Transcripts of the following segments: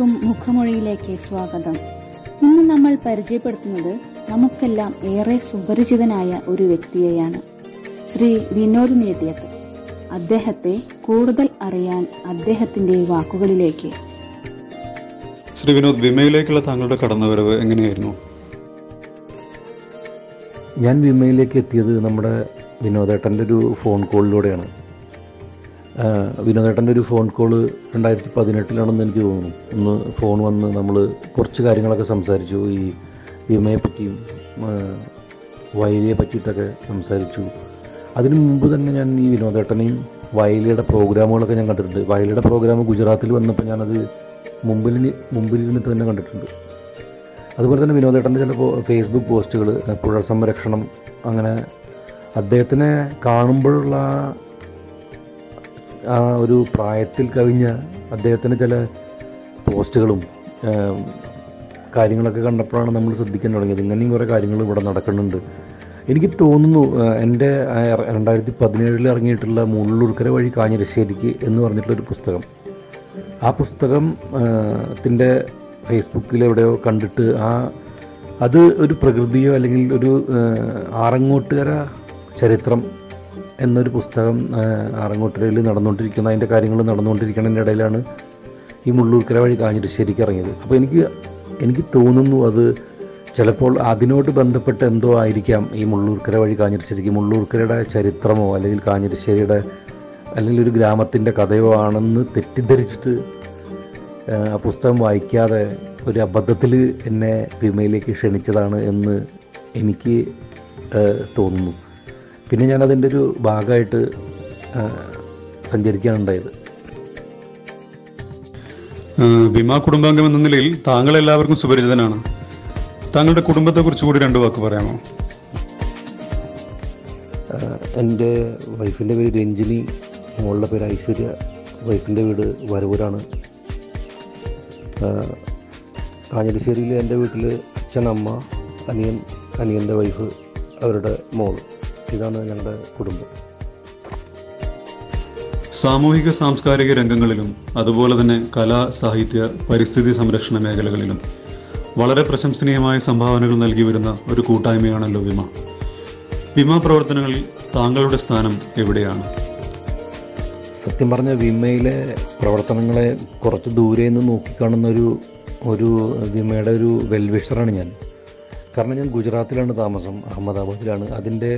ഏവർക്കും മുഖമൊഴിയിലേക്ക് സ്വാഗതം. ഇന്ന് നമ്മൾ പരിചയപ്പെടുത്തുന്നത് നമുക്കെല്ലാം ഏറെ സുപരിചിതനായ ഒരു വ്യക്തിയെയാണ്. ശ്രീ വിനോദ് നേട്ടിയത്ത് അദ്ദേഹത്തെ കൂടുതൽ അറിയാൻ അദ്ദേഹത്തിന്റെ വാക്കുകളിലേക്ക്. ശ്രീ വിനോദ് വിമയിലേക്കുള്ള താങ്കളുടെ കടന്നുവരവ് എങ്ങനെയായിരുന്നു? ഞാൻ വിമയിലേക്ക് എത്തിയത് നമ്മുടെ വിനോദേട്ടന്റെ ഒരു ഫോൺ കോളിലൂടെയാണ്. വിനോദേട്ടന്റെ ഒരു ഫോൺ കോൾ രണ്ടായിരത്തി പതിനെട്ടിലാണെന്ന് എനിക്ക് തോന്നുന്നു. ഒന്ന് ഫോൺ വന്ന് നമ്മൾ കുറച്ച് കാര്യങ്ങളൊക്കെ സംസാരിച്ചു. ഈ വിമയെ പറ്റിയും വയലിയെ പറ്റിയിട്ടൊക്കെ സംസാരിച്ചു. അതിനു മുമ്പ് തന്നെ ഞാൻ ഈ വിനോദേട്ടനെയും വയലിയുടെ പ്രോഗ്രാമുകളൊക്കെ ഞാൻ കണ്ടിട്ടുണ്ട്. വയലിയുടെ പ്രോഗ്രാം ഗുജറാത്തിൽ വന്നപ്പോൾ ഞാനത് മുമ്പിൽ മുമ്പിലിരുന്നിട്ട് തന്നെ കണ്ടിട്ടുണ്ട്. അതുപോലെ തന്നെ വിനോദേട്ടന്റെ ചില ഫേസ്ബുക്ക് പോസ്റ്റുകൾ പുഴ സംരക്ഷണം അങ്ങനെ അദ്ദേഹത്തിനെ കാണുമ്പോഴുള്ള ആ- ഒരു പ്രായത്തിൽ കവിഞ്ഞ അദ്ദേഹത്തിന്റെ ചില പോസ്റ്റുകളും കാര്യങ്ങളൊക്കെ കണ്ടപ്പോഴാണ് നമ്മൾ ശ്രദ്ധിക്കാൻ തുടങ്ങിയത്. ഇങ്ങനെയും കുറേ കാര്യങ്ങൾ ഇവിടെ നടക്കുന്നുണ്ട്. എനിക്ക് തോന്നുന്നു എന്റെ രണ്ടായിരത്തി പതിനേഴിൽ ഇറങ്ങിയിട്ടുള്ള മുള്ളൂർക്കര വഴി കാഞ്ഞിരശ്ശേരിക്ക് എന്ന് പറഞ്ഞിട്ടുള്ളൊരു പുസ്തകം. ആ പുസ്തകം ത്തിന്റെ ഫേസ്ബുക്കിൽ എവിടെയോ കണ്ടിട്ട് ആ അത് ഒരു പ്രകൃതിയോ അല്ലെങ്കിൽ ഒരു ആറങ്ങോട്ടുകര ചരിത്രം എന്നൊരു പുസ്തകം ആ, നടന്നുകൊണ്ടിരിക്കുന്ന അതിന്റെ കാര്യങ്ങൾ നടന്നുകൊണ്ടിരിക്കുന്നതിന്റെ ഇടയിലാണ് ഈ മുള്ളൂർക്കര വഴി കാഞ്ഞിരശ്ശേരിക്ക് ഇറങ്ങിയത്. അപ്പോൾ എനിക്ക് എനിക്ക് തോന്നുന്നു അത് ചിലപ്പോൾ അതിനോട് ബന്ധപ്പെട്ട് എന്തോ ആയിരിക്കാം ഈ മുള്ളൂർക്കര വഴി കാഞ്ഞിരശ്ശേരിക്ക് മുള്ളൂർക്കരയുടെ ചരിത്രമോ അല്ലെങ്കിൽ കാഞ്ഞിരശ്ശേരിയുടെ അല്ലെങ്കിൽ ഒരു ഗ്രാമത്തിന്റെ കഥയോ ആണെന്ന് തെറ്റിദ്ധരിച്ചിട്ട് ആ, പുസ്തകം വായിക്കാതെ ഒരു അബദ്ധത്തിൽ എന്നെ ഭീമയിലേക്ക് ക്ഷണിച്ചതാണ് എന്ന് എനിക്ക് തോന്നുന്നു. പിന്നെ ഞാൻ അതിന്റെ ഒരു ഭാഗമായിട്ട് സഞ്ചരിക്കാനുണ്ടായത്. ഏഹ് കുടുംബാംഗം എന്ന നിലയിൽ താങ്കൾ എല്ലാവർക്കും സുപരിചിതനാണ്. താങ്കളുടെ കുടുംബത്തെക്കുറിച്ച് കൂടി രണ്ടു വാക്ക് പറയാമോ? എന്റെ വൈഫിന്റെ പേര് രഞ്ജിനി മോളുടെ പേര് ഐശ്വര്യ വൈഫിന്റെ വീട് വരവൂരാണ്. കാഞ്ഞിരശ്ശേരിയിൽ എന്റെ വീട്ടിൽ അച്ഛൻ അമ്മ അനിയൻ അനിയന്റെ വൈഫ് അവരുടെ മോൾ. ഇതാണ് ഞങ്ങളുടെ കുടുംബം. സാമൂഹിക സാംസ്കാരിക രംഗങ്ങളിലും അതുപോലെ തന്നെ കലാ സാഹിത്യ പരിസ്ഥിതി സംരക്ഷണ മേഖലകളിലും വളരെ പ്രശംസനീയമായ സംഭാവനകൾ നൽകി വരുന്ന ഒരു കൂട്ടായ്മയാണല്ലോ വിമ. വിമ പ്രവർത്തനങ്ങളിൽ താങ്കളുടെ സ്ഥാനം എവിടെയാണ്? സത്യം പറഞ്ഞ വിമയിലെ പ്രവർത്തനങ്ങളെ കുറച്ച് ദൂരെ നിന്ന് നോക്കിക്കാണുന്ന ഒരു ഒരു വിമയുടെ ഒരു വെൽവിഷറാണ് ഞാൻ. കാരണം ഞാൻ ഗുജറാത്തിലാണ് താമസം അഹമ്മദാബാദിലാണ്. അതിന്റെ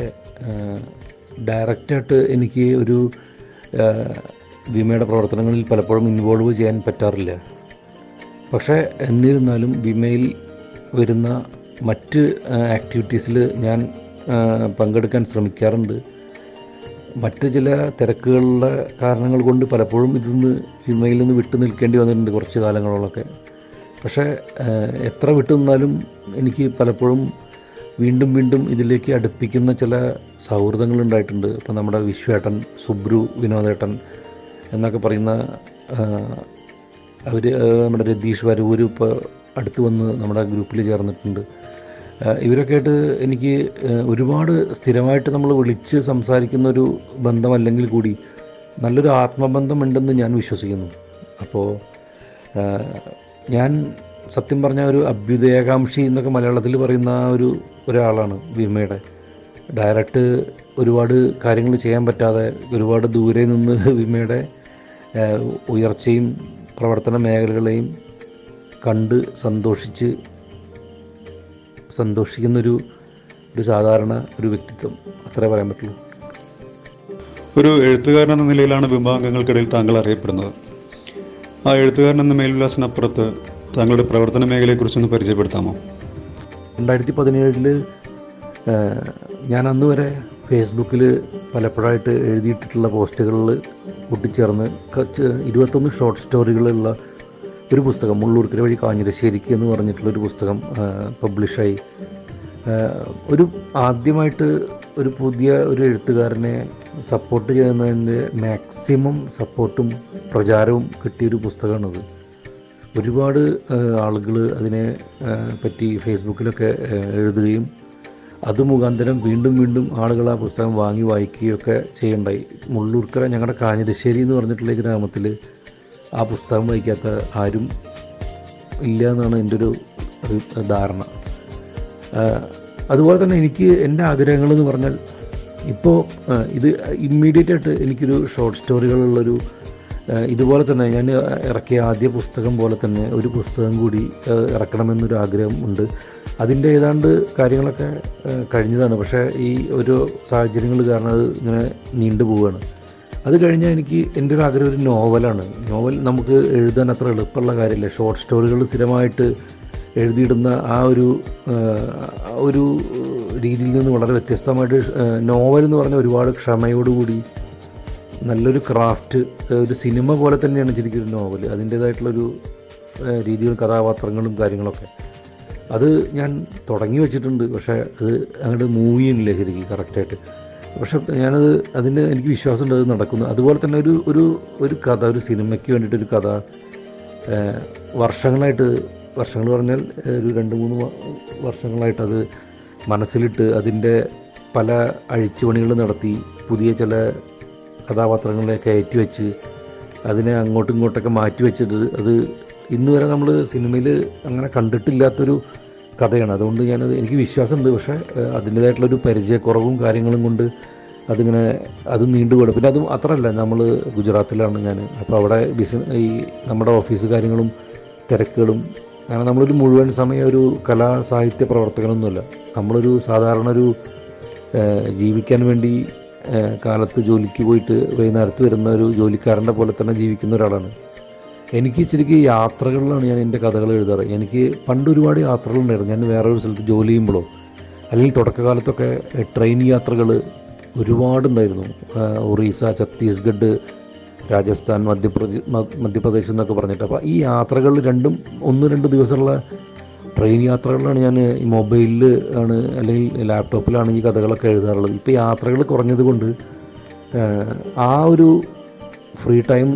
ഡയറക്റ്റായിട്ട് എനിക്ക് ഒരു വിമയുടെ പ്രവർത്തനങ്ങളിൽ പലപ്പോഴും ഇൻവോൾവ് ചെയ്യാൻ പറ്റാറില്ല. പക്ഷേ എന്നിരുന്നാലും വിമയിൽ വരുന്ന മറ്റ് ആക്ടിവിറ്റീസിൽ ഞാൻ പങ്കെടുക്കാൻ ശ്രമിക്കാറുണ്ട്. മറ്റ് ചില തിരക്കുകളുടെ കാരണങ്ങൾ കൊണ്ട് പലപ്പോഴും ഇതിൽ നിന്ന് വിമയിൽ നിന്ന് വിട്ടു നിൽക്കേണ്ടി വന്നിട്ടുണ്ട് കുറച്ച് കാലങ്ങളോളൊക്കെ. പക്ഷേ എത്ര വിട്ടു നിന്നാലും എനിക്ക് പലപ്പോഴും വീണ്ടും വീണ്ടും ഇതിലേക്ക് അടുപ്പിക്കുന്ന ചില സൗഹൃദങ്ങൾ ഉണ്ടായിട്ടുണ്ട് ഇപ്പം നമ്മുടെ വിശ്വേട്ടൻ സുബ്രു വിനോദേട്ടൻ എന്നൊക്കെ പറയുന്ന അവർ നമ്മുടെ രതീഷ് വരവൂർ ഇപ്പോൾ അടുത്ത് വന്ന് നമ്മുടെ ഗ്രൂപ്പിൽ ചേർന്നിട്ടുണ്ട്. ഇവരൊക്കെ ആയിട്ട് എനിക്ക് ഒരുപാട് സ്ഥിരമായിട്ട് നമ്മൾ വിളിച്ച് സംസാരിക്കുന്ന ഒരു ബന്ധമല്ലെങ്കിൽ കൂടി നല്ലൊരു ആത്മബന്ധമുണ്ടെന്ന് ഞാൻ വിശ്വസിക്കുന്നു. അപ്പോൾ ഞാൻ സത്യം പറഞ്ഞ ഒരു അഭ്യുദയകാംക്ഷി എന്നൊക്കെ മലയാളത്തിൽ പറയുന്ന ഒരു ഒരാളാണ് വിമയുടെ ഡയറക്റ്റ് ഒരുപാട് കാര്യങ്ങൾ ചെയ്യാൻ പറ്റാതെ ഒരുപാട് ദൂരെ നിന്ന് വിമയുടെ ഉയർച്ചയും പ്രവർത്തന മേഖലകളെയും കണ്ട് സന്തോഷിച്ച് സന്തോഷിക്കുന്നൊരു ഒരു സാധാരണ ഒരു വ്യക്തിത്വം. അത്രേ പറയാൻ പറ്റുള്ളൂ. ഒരു എഴുത്തുകാരൻ എന്ന നിലയിലാണ് വിഭാഗങ്ങൾക്കിടയിൽ താങ്കൾ അറിയപ്പെടുന്നത്. ആ എഴുത്തുകാരൻ എന്ന മേൽവിലാസിനപ്പുറത്ത് താങ്കളുടെ പ്രവർത്തന മേഖലയെക്കുറിച്ചൊന്ന് പരിചയപ്പെടുത്താമോ? രണ്ടായിരത്തി പതിനേഴിൽ ഞാൻ അന്ന് വരെ ഫേസ്ബുക്കിൽ പലപ്പോഴായിട്ട് എഴുതിയിട്ടിട്ടുള്ള പോസ്റ്റുകളിൽ കൂട്ടിച്ചേർന്ന് ഇരുപത്തൊന്ന് ഷോർട്ട് സ്റ്റോറികളുള്ള ഒരു പുസ്തകം മുള്ളൂർക്കര വഴി കാഞ്ഞിരശ്ശേരിക്ക് എന്ന് പറഞ്ഞിട്ടുള്ളൊരു പുസ്തകം പബ്ലിഷായി ഒരു ആദ്യമായിട്ട് ഒരു പുതിയ ഒരു എഴുത്തുകാരനെ സപ്പോർട്ട് ചെയ്യുന്നതിന്റെ മാക്സിമം സപ്പോർട്ടും പ്രചാരവും കിട്ടിയൊരു പുസ്തകമാണത്. ഒരുപാട് ആളുകൾ അതിനെ പറ്റി ഫേസ്ബുക്കിലൊക്കെ എഴുതുകയും അത് മുഖാന്തരം വീണ്ടും വീണ്ടും ആളുകൾ ആ പുസ്തകം വാങ്ങി വായിക്കുകയൊക്കെ ചെയ്യണ്ടായി. മുള്ളൂർക്കര ഞങ്ങളുടെ കാഞ്ഞിരശ്ശേരി എന്ന് പറഞ്ഞിട്ടുള്ള ഗ്രാമത്തിൽ ആ പുസ്തകം വായിക്കാത്ത ആരും ഇല്ല എന്നാണ് എന്റെ ഒരു ധാരണ. അതുപോലെ തന്നെ എനിക്ക് എന്റെ ആഗ്രഹങ്ങൾ എന്ന് പറഞ്ഞാൽ ഇപ്പോൾ ഇത് ഇമ്മീഡിയറ്റ് ആയിട്ട് എനിക്കൊരു ഷോർട്ട് സ്റ്റോറികളുള്ളൊരു ഇതുപോലെ തന്നെ ഞാൻ ഇറക്കിയ ആദ്യ പുസ്തകം പോലെ തന്നെ ഒരു പുസ്തകം കൂടി ഇറക്കണമെന്നൊരു ആഗ്രഹം ഉണ്ട്. അതിന്റെ ഏതാണ്ട് കാര്യങ്ങളൊക്കെ കഴിഞ്ഞതാണ്. പക്ഷേ ഈ ഒരു സാഹചര്യങ്ങൾ കാരണം അത് ഇങ്ങനെ നീണ്ടു പോവുകയാണ്. അത് കഴിഞ്ഞാൽ എനിക്ക് എന്റെ ഒരു ആഗ്രഹം ഒരു നോവലാണ്. നോവൽ നമുക്ക് എഴുതാൻ അത്ര എളുപ്പമുള്ള കാര്യമില്ല. ഷോർട്ട് സ്റ്റോറികൾ സ്ഥിരമായിട്ട് എഴുതിയിടുന്ന ആ ഒരു ഒരു രീതിയിൽ നിന്ന് വളരെ വ്യത്യസ്തമായിട്ട് നോവൽ എന്ന് പറഞ്ഞാൽ ഒരുപാട് ക്ഷമയോടുകൂടി നല്ലൊരു ക്രാഫ്റ്റ് ഒരു സിനിമ പോലെ തന്നെയാണ് ശരിക്കും ഒരു നോവൽ അതിന്റേതായിട്ടുള്ളൊരു രീതികളും കഥാപാത്രങ്ങളും കാര്യങ്ങളൊക്കെ. അത് ഞാൻ തുടങ്ങി വെച്ചിട്ടുണ്ട്. പക്ഷേ അത് അങ്ങോട്ട് മൂവ് ചെയ്യുന്നില്ല ശരിക്കും കറക്റ്റായിട്ട്. പക്ഷെ ഞാനത് അതിന് എനിക്ക് വിശ്വാസമുണ്ട് അത് നടക്കുന്നു. അതുപോലെ തന്നെ ഒരു ഒരു ഒരു കഥ ഒരു സിനിമയ്ക്ക് വേണ്ടിയിട്ടൊരു കഥ വർഷങ്ങളായിട്ട് വർഷങ്ങൾ പറഞ്ഞാൽ ഒരു രണ്ട് മൂന്ന് വർഷങ്ങളായിട്ടത് മനസ്സിലിട്ട് അതിന്റെ പല അഴിച്ചുപണികൾ നടത്തി പുതിയ ചില കഥാപാത്രങ്ങളെ കയറ്റി വെച്ച് അതിനെ അങ്ങോട്ടും ഇങ്ങോട്ടൊക്കെ മാറ്റി വെച്ചിട്ട് അത് ഇന്ന് വരെ നമ്മൾ സിനിമയിൽ അങ്ങനെ കണ്ടിട്ടില്ലാത്തൊരു കഥയാണ്. അതുകൊണ്ട് ഞാനത് എനിക്ക് വിശ്വാസമുണ്ട്. പക്ഷേ അതിന്റേതായിട്ടുള്ളൊരു പരിചയക്കുറവും കാര്യങ്ങളും കൊണ്ട് അതിങ്ങനെ അത് നീണ്ടുപോകണം പിന്നെ അതും അത്രയല്ല നമ്മൾ ഗുജറാത്തിലാണ് ഞാൻ അപ്പോൾ അവിടെ ബിസിന ഈ നമ്മുടെ ഓഫീസ് കാര്യങ്ങളും തിരക്കുകളും കാരണം നമ്മളൊരു മുഴുവൻ സമയം ഒരു കലാ സാഹിത്യ പ്രവർത്തകനൊന്നുമല്ല. നമ്മളൊരു സാധാരണ ഒരു ജീവിക്കാൻ വേണ്ടി കാലത്ത് ജോലിക്ക് പോയിട്ട് വൈകുന്നേരത്ത് വരുന്ന ഒരു ജോലിക്കാരന്റെ പോലെ തന്നെ ജീവിക്കുന്ന ഒരാളാണ്. എനിക്ക് ശരിക്കും യാത്രകളിലാണ് ഞാൻ എന്റെ കഥകൾ എഴുതാറ്. എനിക്ക് പണ്ട് ഒരുപാട് യാത്രകളുണ്ടായിരുന്നു. ഞാൻ വേറെ ഒരു സ്ഥലത്ത് ജോലി ചെയ്യുമ്പോഴോ അല്ലെങ്കിൽ തുടക്കകാലത്തൊക്കെ ട്രെയിൻ യാത്രകൾ ഒരുപാടുണ്ടായിരുന്നു. ഒറീസ ഛത്തീസ്ഗഡ് രാജസ്ഥാൻ മധ്യപ്രദേശ് മധ്യപ്രദേശ് എന്നൊക്കെ പറഞ്ഞിട്ട്. അപ്പോൾ ഈ യാത്രകൾ രണ്ടും ഒന്ന് രണ്ട് ദിവസമുള്ള ട്രെയിൻ യാത്രകളിലാണ് ഞാൻ ഈ മൊബൈലിൽ ആണ് അല്ലെങ്കിൽ ലാപ്ടോപ്പിലാണ് ഈ കഥകളൊക്കെ എഴുതാറുള്ളത്. ഇപ്പോൾ യാത്രകൾ കുറഞ്ഞത് കൊണ്ട് ആ, ആ ഒരു ഫ്രീ ടൈം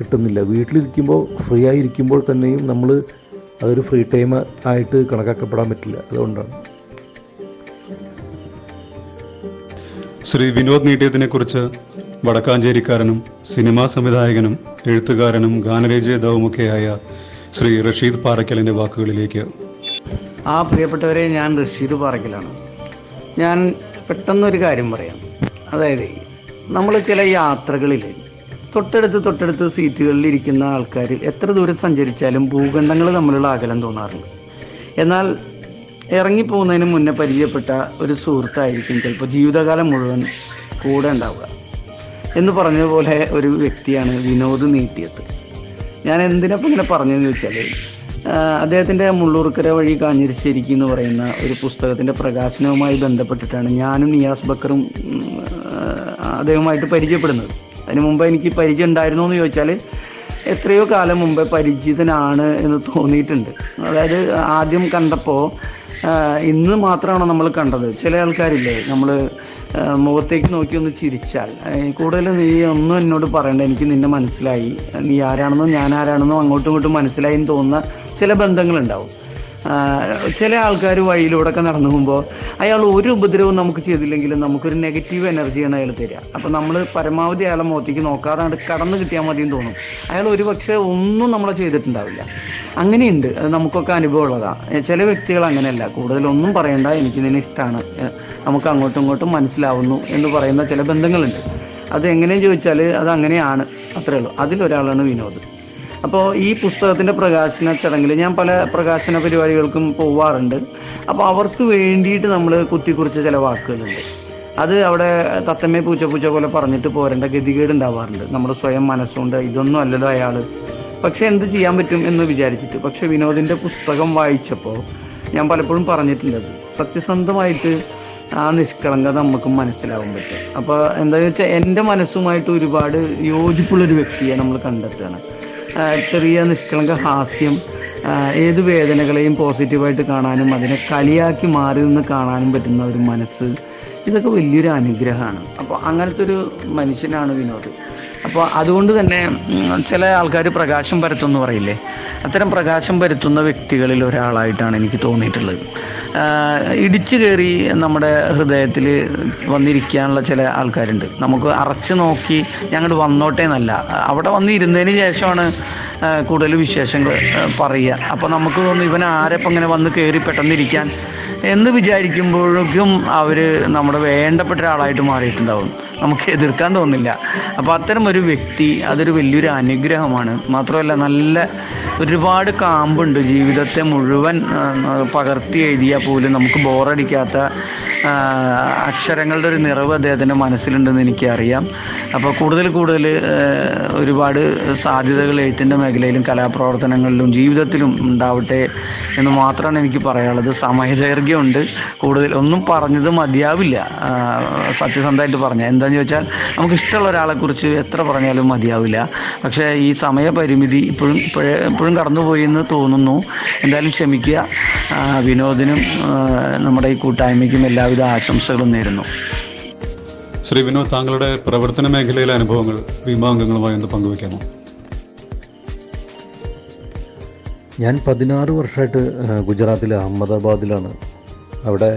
കിട്ടുന്നില്ല. വീട്ടിലിരിക്കുമ്പോൾ ഫ്രീ ആയി ഇരിക്കുമ്പോൾ തന്നെയും നമ്മൾ അതൊരു ഫ്രീ ടൈം ആയിട്ട് കണക്കാക്കപ്പെടാൻ പറ്റില്ല. അതുകൊണ്ടാണ്. ശ്രീ വിനോദ് നീട്ടിയതിനെ കുറിച്ച് വടക്കാഞ്ചേരിക്കാരനും സിനിമാ സംവിധായകനും എഴുത്തുകാരനും ഗാനരചയിതാവുമൊക്കെയായ ശ്രീ റഷീദ് പാറയ്ക്കലിന്റെ വാക്കുകളിലേക്ക്. ആ പ്രിയപ്പെട്ടവരെ ഞാൻ റഷീദ് പാറയ്ക്കലാണ് ഞാൻ പെട്ടെന്നൊരു കാര്യം പറയാം. അതായത് നമ്മൾ ചില യാത്രകളിൽ തൊട്ടടുത്ത് തൊട്ടടുത്ത് സീറ്റുകളിൽ ഇരിക്കുന്ന ആൾക്കാർ എത്ര ദൂരം സഞ്ചരിച്ചാലും ഭൂഖണ്ഡങ്ങൾ തമ്മിലുള്ള അകലം തോന്നാറുണ്ട് എന്നാൽ ഇറങ്ങിപ്പോകുന്നതിന് മുന്നേ പരിചയപ്പെട്ട ഒരു സുഹൃത്തായിരിക്കും ചിലപ്പോൾ ജീവിതകാലം മുഴുവൻ കൂടെ ഉണ്ടാവുക. എന്ന് പറഞ്ഞതുപോലെ ഒരു വ്യക്തിയാണ് വിനോദ് നീട്ടിയത്. ഞാൻ എന്തിനപ്പം ഇങ്ങനെ പറഞ്ഞതെന്ന് വെച്ചാൽ അദ്ദേഹത്തിന്റെ മുള്ളൂർക്കര വഴി കാഞ്ഞിരിശ്ശേരിക്ക് എന്ന് പറയുന്ന ഒരു പുസ്തകത്തിന്റെ പ്രകാശനവുമായി ബന്ധപ്പെട്ടിട്ടാണ് ഞാനും നിയാസ് ബക്കറും അദ്ദേഹവുമായിട്ട് പരിചയപ്പെടുന്നത്. അതിന് മുമ്പ് എനിക്ക് പരിചയം ഉണ്ടായിരുന്നു എന്ന് ചോദിച്ചാൽ എത്രയോ കാലം മുമ്പേ പരിചിതനാണ് എന്ന് തോന്നിയിട്ടുണ്ട്. അതായത് ആദ്യം കണ്ടപ്പോൾ ഇന്ന് മാത്രമാണോ നമ്മൾ കണ്ടത്? ചില ആൾക്കാരില്ലേ നമ്മൾ മുഖത്തേക്ക് നോക്കി ഒന്ന് ചിരിച്ചാൽ. കൂടുതൽ നീ ഒന്നും എന്നോട് പറയണ്ട. എനിക്ക് നിന്നെ മനസ്സിലായി. നീ ആരാണെന്നോ ഞാൻ ആരാണെന്നോ അങ്ങോട്ടും ഇങ്ങോട്ടും മനസ്സിലായി എന്ന് തോന്നുന്ന ചില ബന്ധങ്ങളുണ്ടാവും. ചില ആൾക്കാർ വഴിയിലൂടെ ഒക്കെ നടന്നു പോകുമ്പോൾ അയാൾ ഒരു ഉപദ്രവവും നമുക്ക് ചെയ്തില്ലെങ്കിലും നമുക്കൊരു നെഗറ്റീവ് എനർജിയാണ് അയാൾ തരിക. അപ്പോൾ നമ്മൾ പരമാവധി അയാളെ മുഖത്തേക്ക് നോക്കാതെ അങ്ങട് കടന്നു കിട്ടിയാൽ മതി എന്ന് തോന്നും. അയാൾ ഒരു പക്ഷേ ഒന്നും നമ്മളെ ചെയ്തിട്ടുണ്ടാവില്ല. അങ്ങനെയുണ്ട്. അത് നമുക്കൊക്കെ അനുഭവമുള്ളതാണ് ചില വ്യക്തികൾ അങ്ങനെയല്ല. കൂടുതലൊന്നും പറയണ്ട. എനിക്ക് നിന്നെ ഇഷ്ടമാണ് നമുക്ക് അങ്ങോട്ടും ഇങ്ങോട്ടും മനസ്സിലാവുന്നു എന്ന് പറയുന്ന ചില ബന്ധങ്ങളുണ്ട്. അത് എങ്ങനെയും ചോദിച്ചാൽ അത് അങ്ങനെയാണ്. അത്രേ ഉള്ളൂ. അതിലൊരാളാണ് വിനോദ്. അപ്പോൾ ഈ പുസ്തകത്തിന്റെ പ്രകാശന ചടങ്ങിൽ ഞാൻ പല പ്രകാശന പരിപാടികൾക്കും പോവാറുണ്ട്. അപ്പോൾ അവർക്ക് വേണ്ടിയിട്ട് നമ്മൾ കുത്തിക്കുറിച്ച ചില വാക്കുകളുണ്ട്. അത് അവിടെ തത്തമ്മേ പൂച്ച പൂച്ച പോലെ പറഞ്ഞിട്ട് പോരേണ്ട ഗതികേട് ഉണ്ടാവാറുണ്ട് നമ്മൾ സ്വയം മനസ്സുകൊണ്ട് ഇതൊന്നും അല്ലല്ലോ അയാൾ പക്ഷേ എന്ത് ചെയ്യാൻ പറ്റും എന്ന് വിചാരിച്ചിട്ട്. പക്ഷേ വിനോദിന്റെ പുസ്തകം വായിച്ചപ്പോൾ ഞാൻ പലപ്പോഴും പറഞ്ഞിട്ടുണ്ടത് സത്യസന്ധമായിട്ട് ആ നിഷ്കളങ്കത നമുക്ക് മനസ്സിലാവാൻ പറ്റും. അപ്പോൾ എന്താണെന്ന് വെച്ചാൽ എന്റെ മനസ്സുമായിട്ട് ഒരുപാട് യോജിപ്പുള്ളൊരു വ്യക്തിയെ നമ്മൾ കണ്ടെത്തുകയാണ്. ചെറിയ നിഷ്കളങ്ക ഹാസ്യം ഏത് വേദനകളെയും പോസിറ്റീവായിട്ട് കാണാനും അതിനെ കളിയാക്കി മാറി നിന്ന് കാണാനും പറ്റുന്ന ഒരു മനസ്സ് ഇതൊക്കെ വലിയൊരു അനുഗ്രഹമാണ്. അപ്പോൾ അങ്ങനത്തെ ഒരു മനുഷ്യനാണ് വിനോദ്. അപ്പോൾ അതുകൊണ്ട് തന്നെ ചില ആൾക്കാർ പ്രകാശം പരത്തുമെന്ന് പറയില്ലേ? അത്തരം പ്രകാശം പരത്തുന്ന വ്യക്തികളിൽ ഒരാളായിട്ടാണ് എനിക്ക് തോന്നിയിട്ടുള്ളത്. ഇടിച്ചു കയറി നമ്മുടെ ഹൃദയത്തിൽ വന്നിരിക്കാനുള്ള ചില ആൾക്കാരുണ്ട്. നമുക്ക് അറച്ചു നോക്കി ഞങ്ങൾ വന്നോട്ടെ എന്നല്ല. അവിടെ വന്നിരുന്നതിന് ശേഷമാണ് കൂടുതൽ വിശേഷങ്ങൾ പറയുക. അപ്പോൾ നമുക്ക് തോന്നുന്നു ഇവൻ ആരെപ്പം ഇങ്ങനെ വന്ന് കയറി പെട്ടെന്നിരിക്കാൻ എന്ന് വിചാരിക്കുമ്പോഴേക്കും അവർ നമ്മുടെ വേണ്ടപ്പെട്ട ഒരാളായിട്ട് മാറിയിട്ടുണ്ടാവും. നമുക്ക് എതിർക്കാൻ തോന്നില്ല അപ്പോൾ അത്തരം ഒരു വ്യക്തി അതൊരു വലിയൊരു അനുഗ്രഹമാണ്. മാത്രമല്ല നല്ല ഒരുപാട് കാമ്പുണ്ട്. ജീവിതത്തെ മുഴുവൻ പകർത്തി എഴുതിയാൽ പോലും നമുക്ക് ബോറടിക്കാത്ത അക്ഷരങ്ങളുടെ ഒരു നിറവ് അദ്ദേഹത്തിന്റെ മനസ്സിലുണ്ടെന്ന് എനിക്കറിയാം. അപ്പോൾ കൂടുതൽ കൂടുതൽ ഒരുപാട് സാധ്യതകൾ എഴുത്തിന്റെ മേഖലയിലും കലാപ്രവർത്തനങ്ങളിലും ജീവിതത്തിലും ഉണ്ടാവട്ടെ എന്ന് മാത്രമാണ് എനിക്ക് പറയാനുള്ളത്. സമയദൈർഘ്യമുണ്ട്. കൂടുതൽ ഒന്നും പറഞ്ഞത് മതിയാവില്ല. സത്യസന്ധമായിട്ട് പറഞ്ഞാൽ. എന്താണെന്ന് ചോദിച്ചാൽ നമുക്ക് ഇഷ്ടമുള്ള ഒരാളെക്കുറിച്ച് എത്ര പറഞ്ഞാലും മതിയാവില്ല. പക്ഷേ ഈ സമയപരിമിതി ഇപ്പോഴും ഇപ്പോഴേ കടന്നുപോയി എന്ന് തോന്നുന്നു. എന്തായാലും ക്ഷമിക്കുക. വിനോദിനും നമ്മുടെ ഈ കൂട്ടായ്മയ്ക്കും എല്ലാവിധ ആശംസകളും നേരുന്നു. ശ്രീ വിനോദ് താങ്കളുടെ പ്രവർത്തന മേഖലയിലെ അനുഭവങ്ങൾ ഭീമാംഗങ്ങളുമായി ഒന്ന് പങ്കുവയ്ക്കാമോ? ഞാൻ പതിനാറ് വർഷമായിട്ട് ഗുജറാത്തിലെ അഹമ്മദാബാദിലാണ്. അവിടെ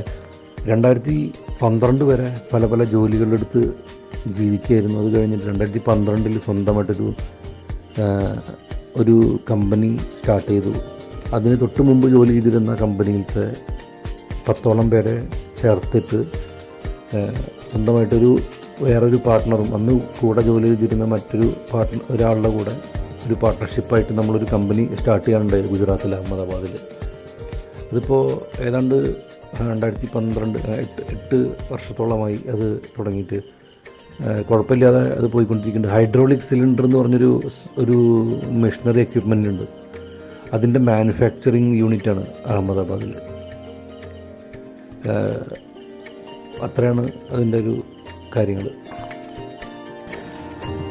രണ്ടായിരത്തി പന്ത്രണ്ട് വരെ പല പല ജോലികളെടുത്ത് ജീവിക്കുകയായിരുന്നു. അത് കഴിഞ്ഞിട്ട് രണ്ടായിരത്തി പന്ത്രണ്ടിൽ സ്വന്തമായിട്ടൊരു ഒരു കമ്പനി സ്റ്റാർട്ട് ചെയ്തു. അതിന് തൊട്ട് മുമ്പ് ജോലി ചെയ്തിരുന്ന കമ്പനിയിലത്തെ പത്തോളം പേരെ ചേർത്തിട്ട് സ്വന്തമായിട്ടൊരു വേറൊരു പാർട്ട്ണറും അന്ന് കൂടെ ജോലി ചെയ്തിരുന്ന മറ്റൊരു പാർട്ട്ണർ ഒരാളുടെ കൂടെ ഒരു പാർട്ട്ണർഷിപ്പായിട്ട് നമ്മളൊരു കമ്പനി സ്റ്റാർട്ട് ചെയ്യാനുണ്ടായത് ഗുജറാത്തിൽ അഹമ്മദാബാദിൽ അതിപ്പോൾ ഏതാണ്ട് രണ്ടായിരത്തി പന്ത്രണ്ട് എട്ട് എട്ട് വർഷത്തോളമായി അത് തുടങ്ങിയിട്ട്. കുഴപ്പമില്ലാതെ അത് പോയിക്കൊണ്ടിരിക്കുന്നുണ്ട്. ഹൈഡ്രോളിക് സിലിണ്ടർ എന്ന് പറഞ്ഞൊരു ഒരു മെഷീനറി എക്യുപ്മെന്റ് ഉണ്ട്. അതിന്റെ മാനുഫാക്ചറിങ് യൂണിറ്റാണ് അഹമ്മദാബാദിൽ അത്രയാണ് അതിന്റെ ഒരു കാര്യങ്ങൾ.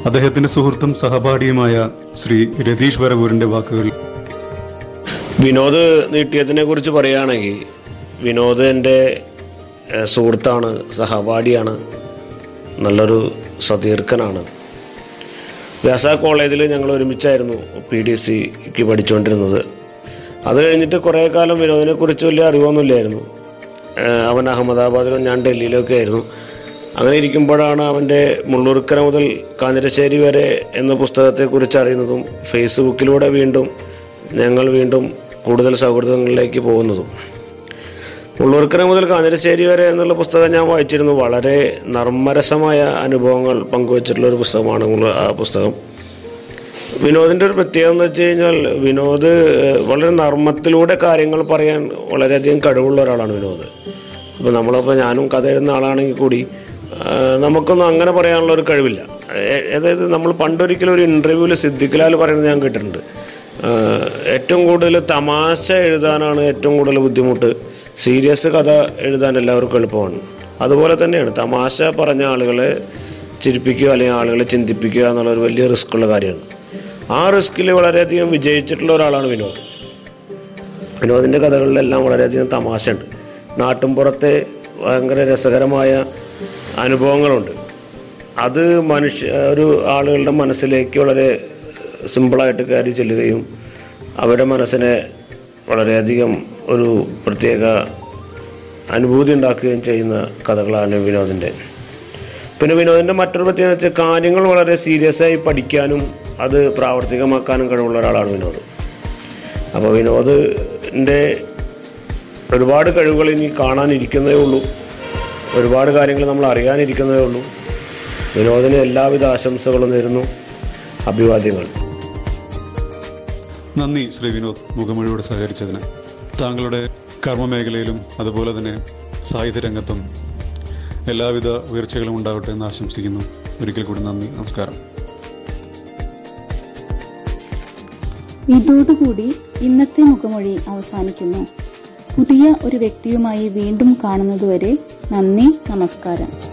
അദ്ദേഹത്തിന്റെ സുഹൃത്തും സഹപാഠിയുമായ ശ്രീ രതീഷ് വരവൂരിന്റെ വാക്കുകൾ. വിനോദ് നീട്ടിയതിനെ കുറിച്ച് പറയുകയാണെങ്കിൽ വിനോദ് എന്റെ സുഹൃത്താണ് സഹപാഠിയാണ് നല്ലൊരു സതീർക്കനാണ്. വ്യാസ കോളേജിൽ ഞങ്ങൾ ഒരുമിച്ചായിരുന്നു പി ഡി സിക്ക് പഠിച്ചുകൊണ്ടിരുന്നത്. അത് കഴിഞ്ഞിട്ട് കുറേ കാലം വിനോദിനെ കുറിച്ച് വലിയ അറിവൊന്നുമില്ലായിരുന്നു. അവൻ അഹമ്മദാബാദിലും ഞാൻ ഡൽഹിയിലൊക്കെ ആയിരുന്നു. അങ്ങനെ ഇരിക്കുമ്പോഴാണ് അവന്റെ മുള്ളൂർക്കര മുതൽ കാഞ്ഞിരശ്ശേരി വരെ എന്ന പുസ്തകത്തെക്കുറിച്ച് അറിയുന്നതും ഫേസ്ബുക്കിലൂടെ വീണ്ടും ഞങ്ങൾ വീണ്ടും കൂടുതൽ സൗഹൃദങ്ങളിലേക്ക് പോകുന്നതും. ഉള്ളൂർക്കര മുതൽ കാഞ്ഞിരശ്ശേരി വരെ എന്നുള്ള പുസ്തകം ഞാൻ വായിച്ചിരുന്നു. വളരെ നർമ്മരസമായ അനുഭവങ്ങൾ പങ്കുവച്ചിട്ടുള്ള ഒരു പുസ്തകമാണ് ആ പുസ്തകം. വിനോദിന്റെ ഒരു പ്രത്യേകത എന്ന് വെച്ച് കഴിഞ്ഞാൽ വിനോദ് വളരെ നർമ്മത്തിലൂടെ കാര്യങ്ങൾ പറയാൻ വളരെയധികം കഴിവുള്ള ഒരാളാണ് വിനോദ്. അപ്പോൾ നമ്മളിപ്പോൾ ഞാനും കഥ എഴുതുന്ന ആളാണെങ്കിൽ കൂടി നമുക്കൊന്നും അങ്ങനെ പറയാനുള്ള ഒരു കഴിവില്ല. അതായത് നമ്മൾ പണ്ടൊരിക്കലും ഒരു ഇന്റർവ്യൂവിൽ സിദ്ധിക്കലാൽ പറയുന്നത് ഞാൻ കേട്ടിട്ടുണ്ട്. ഏറ്റവും കൂടുതൽ തമാശ എഴുതാനാണ് ഏറ്റവും കൂടുതൽ ബുദ്ധിമുട്ട്. സീരിയസ് കഥ എഴുതാൻ എല്ലാവർക്കും എളുപ്പമാണ്. അതുപോലെ തന്നെയാണ് തമാശ പറഞ്ഞ ആളുകളെ ചിരിപ്പിക്കുക അല്ലെങ്കിൽ ആളുകളെ ചിന്തിപ്പിക്കുക എന്നുള്ള ഒരു വലിയ റിസ്ക് ഉള്ള കാര്യമാണ്. ആ റിസ്കിൽ വളരെയധികം വിജയിച്ചിട്ടുള്ള ഒരാളാണ് വിനോദ്. വിനോദിന്റെ കഥകളിലെല്ലാം വളരെയധികം തമാശയുണ്ട്. നാട്ടിൻപുറത്തെ ഭയങ്കര രസകരമായ അനുഭവങ്ങളുണ്ട്. അത് മനുഷ്യ ഒരു ആളുകളുടെ മനസ്സിലേക്ക് വളരെ സിമ്പിളായിട്ട് കയറി ചെല്ലുകയും അവരുടെ മനസ്സിനെ വളരെയധികം ഒരു പ്രത്യേക അനുഭൂതി ഉണ്ടാക്കുകയും ചെയ്യുന്ന കഥകളാണ് വിനോദിന്റെ പിന്നെ വിനോദിന്റെ മറ്റൊരു പ്രത്യേകത വെച്ചാൽ കാര്യങ്ങൾ വളരെ സീരിയസ് ആയി പഠിക്കാനും അത് പ്രാവർത്തികമാക്കാനും കഴിവുള്ള ഒരാളാണ് വിനോദ്. അപ്പോൾ വിനോദിന്റെ ഒരുപാട് കഴിവുകൾ ഇനി കാണാനിരിക്കുന്നതേ ഉള്ളൂ. ഒരുപാട് കാര്യങ്ങൾ നമ്മൾ അറിയാനിരിക്കുന്നതേ ഉള്ളൂ. വിനോദിന് എല്ലാവിധ ആശംസകളും നേരുന്നു. അഭിവാദ്യങ്ങൾ. നന്ദി ശ്രീ വിനോദ് മുഖമൊഴിയോട് സഹകരിച്ചതിന്. താങ്കളുടെ കർമ്മമേഖലയിലും അതുപോലെ തന്നെ സാഹിത്യരംഗത്തും എല്ലാവിധ ഉയർച്ചകളും ഉണ്ടാവട്ടെ എന്ന് ആശംസിക്കുന്നു. ഒരിക്കൽ കൂടി നന്ദി നമസ്കാരം. ഇതോടുകൂടി ഇന്നത്തെ മുഖമൊഴി അവസാനിക്കുന്നു. പുതിയ ഒരു വ്യക്തിയുമായി വീണ്ടും കാണുന്നതുവരെ നന്ദി നമസ്കാരം.